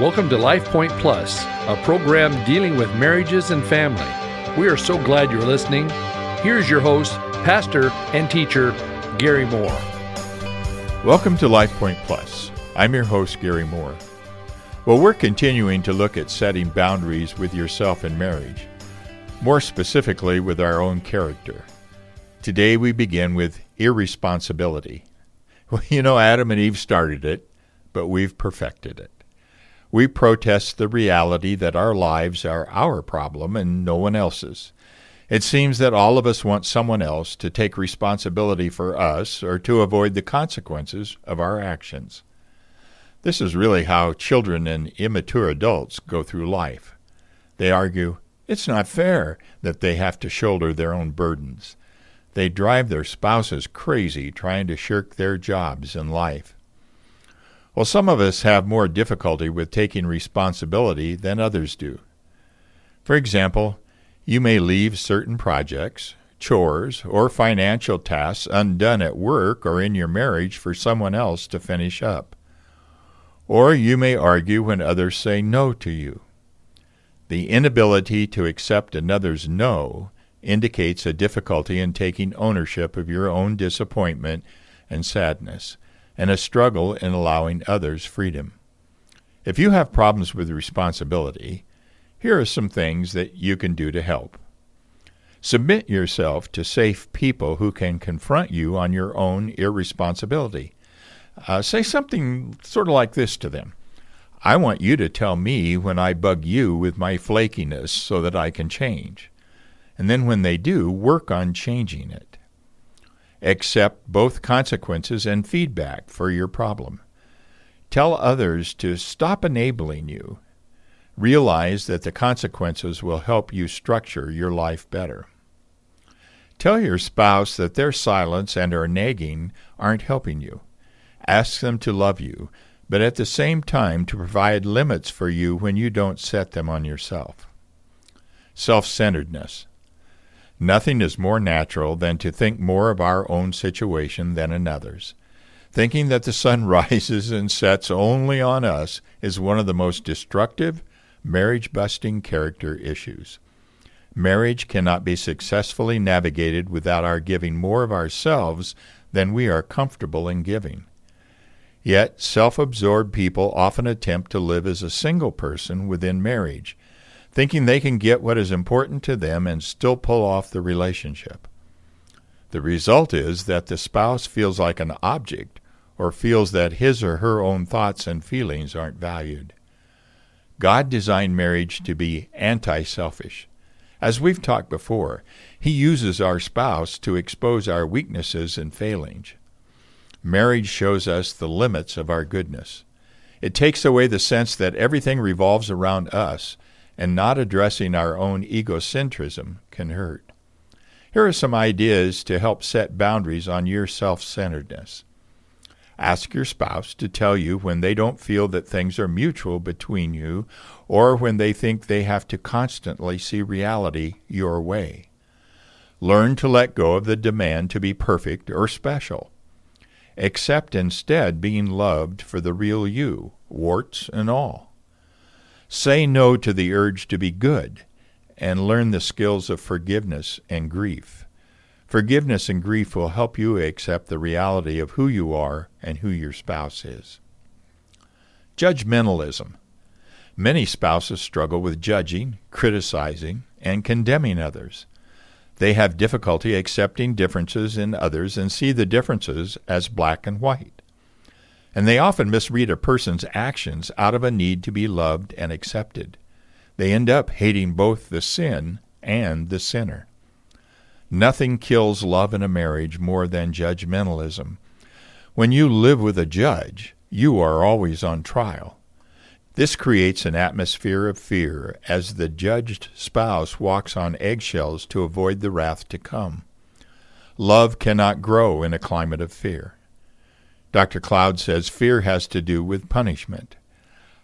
Welcome to Life Point Plus, a program dealing with marriages and family. We are so glad you're listening. Here's your host, pastor and teacher, Gary Moore. Welcome to Life Point Plus. I'm your host, Gary Moore. Well, we're continuing to look at setting boundaries with yourself in marriage, more specifically with our own character. Today we begin with irresponsibility. Well, you know, Adam and Eve started it, but we've perfected it. We protest the reality that our lives are our problem and no one else's. It seems that all of us want someone else to take responsibility for us or to avoid the consequences of our actions. This is really how children and immature adults go through life. They argue it's not fair that they have to shoulder their own burdens. They drive their spouses crazy trying to shirk their jobs in life. Well, some of us have more difficulty with taking responsibility than others do. For example, you may leave certain projects, chores, or financial tasks undone at work or in your marriage for someone else to finish up. Or you may argue when others say no to you. The inability to accept another's no indicates a difficulty in taking ownership of your own disappointment and sadness, and a struggle in allowing others freedom. If you have problems with responsibility, here are some things that you can do to help. Submit yourself to safe people who can confront you on your own irresponsibility. Uh, say something sort of like this to them I want you to tell me when I bug you with my flakiness so that I can change. And then when they do, work on changing it. Accept both consequences and feedback for your problem. Tell others to stop enabling you Realize that the consequences will help you structure your life better. Tell your spouse that their silence and their nagging aren't helping you. Ask them to love you, but at the same time to provide limits for you when you don't set them on yourself. Self centeredness. Nothing is more natural than to think more of our own situation than another's. Thinking that the sun rises and sets only on us is one of the most destructive marriage busting character issues. Marriage cannot be successfully navigated without our giving more of ourselves than we are comfortable in giving. Yet, self absorbed people often attempt to live as a single person within marriage, thinking they can get what is important to them and still pull off the relationship. The result is that the spouse feels like an object or feels that his or her own thoughts and feelings aren't valued. God designed marriage to be anti selfish. As we've talked before, He uses our spouse to expose our weaknesses and failings. Marriage shows us the limits of our goodness. It takes away the sense that everything revolves around us, and not addressing our own egocentrism can hurt. Here are some ideas to help set boundaries on your self centeredness. Ask your spouse to tell you when they don't feel that things are mutual between you or when they think they have to constantly see reality your way. Learn to let go of the demand to be perfect or special. Accept instead being loved for the real you, warts and all. Say no to the urge to be good and learn the skills of forgiveness and grief. Forgiveness and grief will help you accept the reality of who you are and who your spouse is. Judgmentalism. Many spouses struggle with judging, criticizing, and condemning others. They have difficulty accepting differences in others and see the differences as black and white. And they often misread a person's actions out of a need to be loved and accepted. They end up hating both the sin and the sinner. Nothing kills love in a marriage more than judgmentalism. When you live with a judge, you are always on trial. This creates an atmosphere of fear as the judged spouse walks on eggshells to avoid the wrath to come. Love cannot grow in a climate of fear. Dr. Cloud says fear has to do with punishment.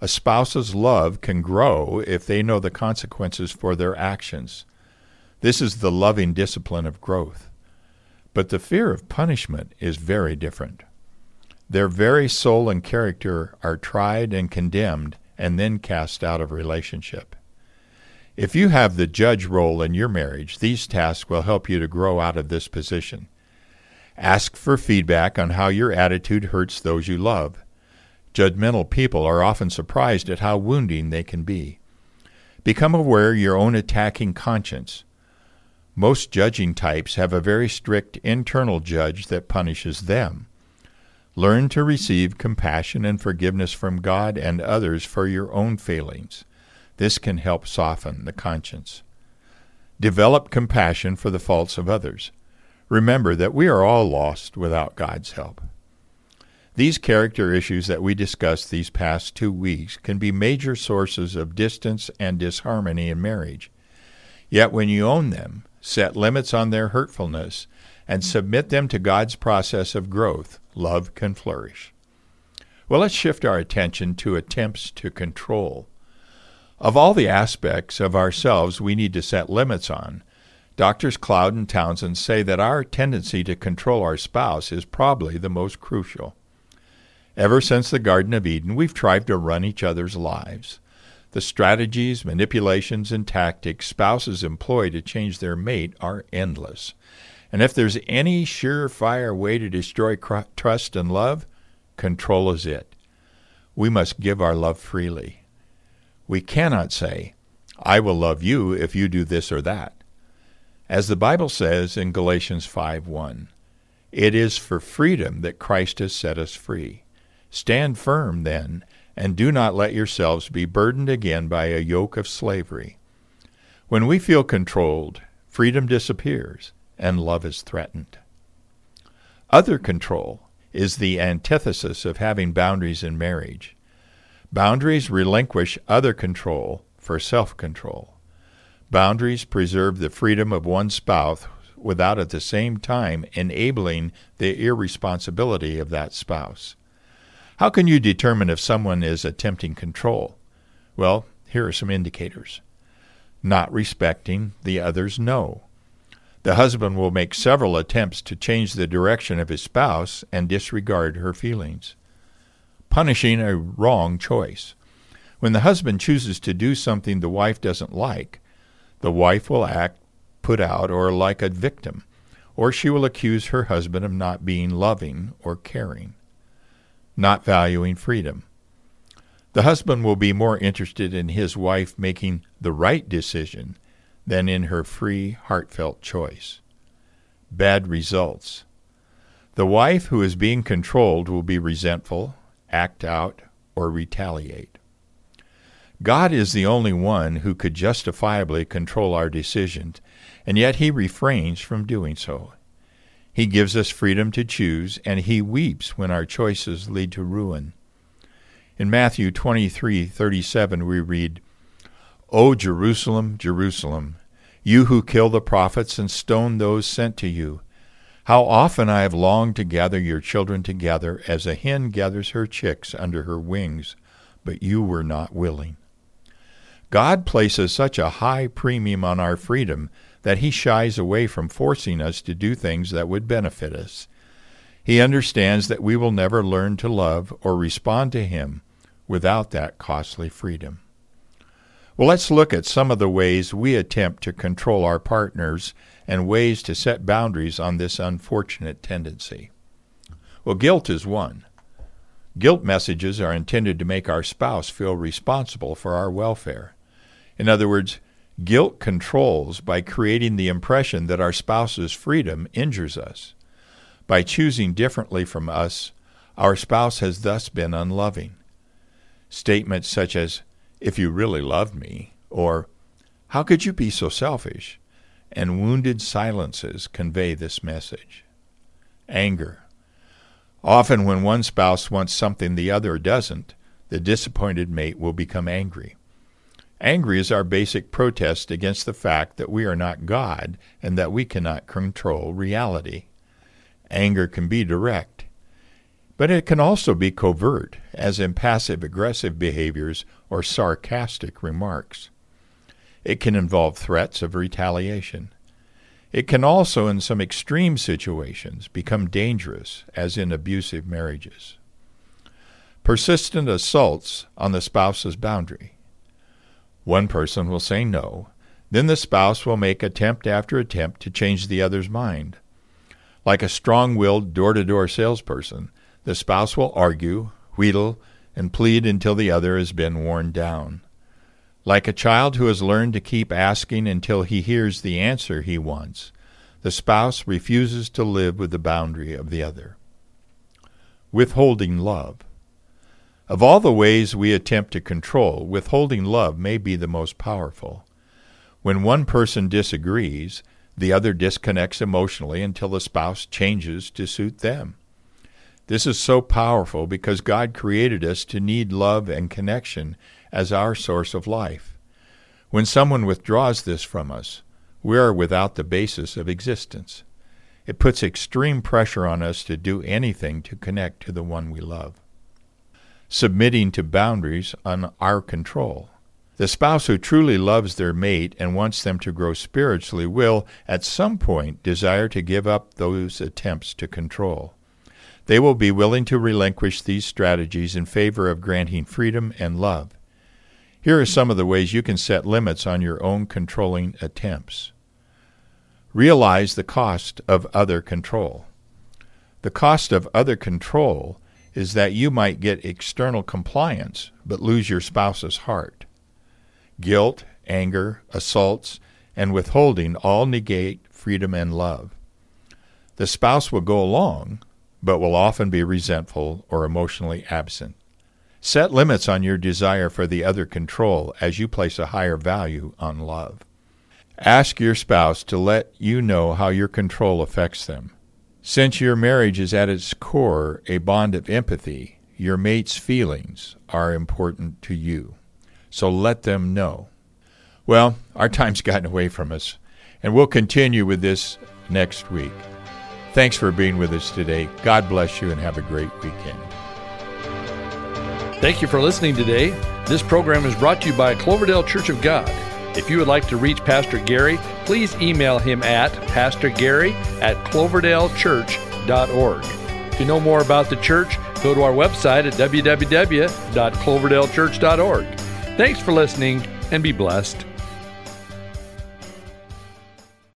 A spouse's love can grow if they know the consequences for their actions. This is the loving discipline of growth. But the fear of punishment is very different. Their very soul and character are tried and condemned and then cast out of relationship. If you have the judge role in your marriage, these tasks will help you to grow out of this position. Ask for feedback on how your attitude hurts those you love. Judgmental people are often surprised at how wounding they can be. Become aware of your own attacking conscience. Most judging types have a very strict internal judge that punishes them. Learn to receive compassion and forgiveness from God and others for your own failings. This can help soften the conscience. Develop compassion for the faults of others. Remember that we are all lost without God's help. These character issues that we discussed these past two weeks can be major sources of distance and disharmony in marriage. Yet when you own them, set limits on their hurtfulness, and submit them to God's process of growth, love can flourish. Well, let's shift our attention to attempts to control. Of all the aspects of ourselves we need to set limits on, Doctors Cloud and Townsend say that our tendency to control our spouse is probably the most crucial. Ever since the Garden of Eden, we've tried to run each other's lives. The strategies, manipulations, and tactics spouses employ to change their mate are endless. And if there's any surefire way to destroy cr- trust and love, control is it. We must give our love freely. We cannot say, I will love you if you do this or that. As the Bible says in Galatians 5:1, it is for freedom that Christ has set us free. Stand firm then, and do not let yourselves be burdened again by a yoke of slavery. When we feel controlled, freedom disappears and love is threatened. Other control is the antithesis of having boundaries in marriage. Boundaries relinquish other control for self control. Boundaries preserve the freedom of one spouse without at the same time enabling the irresponsibility of that spouse. How can you determine if someone is attempting control? Well, here are some indicators. Not respecting the other's no. The husband will make several attempts to change the direction of his spouse and disregard her feelings punishing a wrong choice. When the husband chooses to do something the wife doesn't like, the wife will act put out or like a victim, or she will accuse her husband of not being loving or caring, not valuing freedom. The husband will be more interested in his wife making the right decision than in her free, heartfelt choice. Bad results. The wife who is being controlled will be resentful, act out, or retaliate. God is the only one who could justifiably control our decisions, and yet he refrains from doing so. He gives us freedom to choose, and he weeps when our choices lead to ruin. In Matthew 23:37 we read, "O Jerusalem, Jerusalem, you who kill the prophets and stone those sent to you, how often I have longed to gather your children together as a hen gathers her chicks under her wings, but you were not willing. God places such a high premium on our freedom that he shies away from forcing us to do things that would benefit us. He understands that we will never learn to love or respond to him without that costly freedom. Well, let's look at some of the ways we attempt to control our partners and ways to set boundaries on this unfortunate tendency. Well, guilt is one. Guilt messages are intended to make our spouse feel responsible for our welfare. In other words, guilt controls by creating the impression that our spouse's freedom injures us. By choosing differently from us, our spouse has thus been unloving. Statements such as, if you really loved me, or, how could you be so selfish? and wounded silences convey this message. Anger. Often, when one spouse wants something the other doesn't, the disappointed mate will become angry. Angry is our basic protest against the fact that we are not God and that we cannot control reality. Anger can be direct, but it can also be covert, as in passive aggressive behaviors or sarcastic remarks. It can involve threats of retaliation. It can also, in some extreme situations, become dangerous, as in abusive marriages. persistent assaults on the spouse's boundary. One person will say no, then the spouse will make attempt after attempt to change the other's mind. Like a strong willed door to door salesperson, the spouse will argue, wheedle, and plead until the other has been worn down. Like a child who has learned to keep asking until he hears the answer he wants, the spouse refuses to live with the boundary of the other. Withholding love. Of all the ways we attempt to control, withholding love may be the most powerful. When one person disagrees, the other disconnects emotionally until the spouse changes to suit them. This is so powerful because God created us to need love and connection as our source of life. When someone withdraws this from us, we are without the basis of existence. It puts extreme pressure on us to do anything to connect to the one we love. Submitting to boundaries on our control. The spouse who truly loves their mate and wants them to grow spiritually will, at some point, desire to give up those attempts to control. They will be willing to relinquish these strategies in favor of granting freedom and love. Here are some of the ways you can set limits on your own controlling attempts. Realize the cost of other control. The cost of other control is that you might get external compliance but lose your spouse's heart. Guilt, anger, assaults, and withholding all negate freedom and love. The spouse will go along, but will often be resentful or emotionally absent. Set limits on your desire for the other control as you place a higher value on love. Ask your spouse to let you know how your control affects them. Since your marriage is at its core a bond of empathy, your mate's feelings are important to you. So let them know. Well, our time's gotten away from us, and we'll continue with this next week. Thanks for being with us today. God bless you and have a great weekend. Thank you for listening today. This program is brought to you by Cloverdale Church of God. If you would like to reach Pastor Gary, please email him at pastorgary at cloverdalechurch.org. To know more about the church, go to our website at www.cloverdalechurch.org. Thanks for listening and be blessed.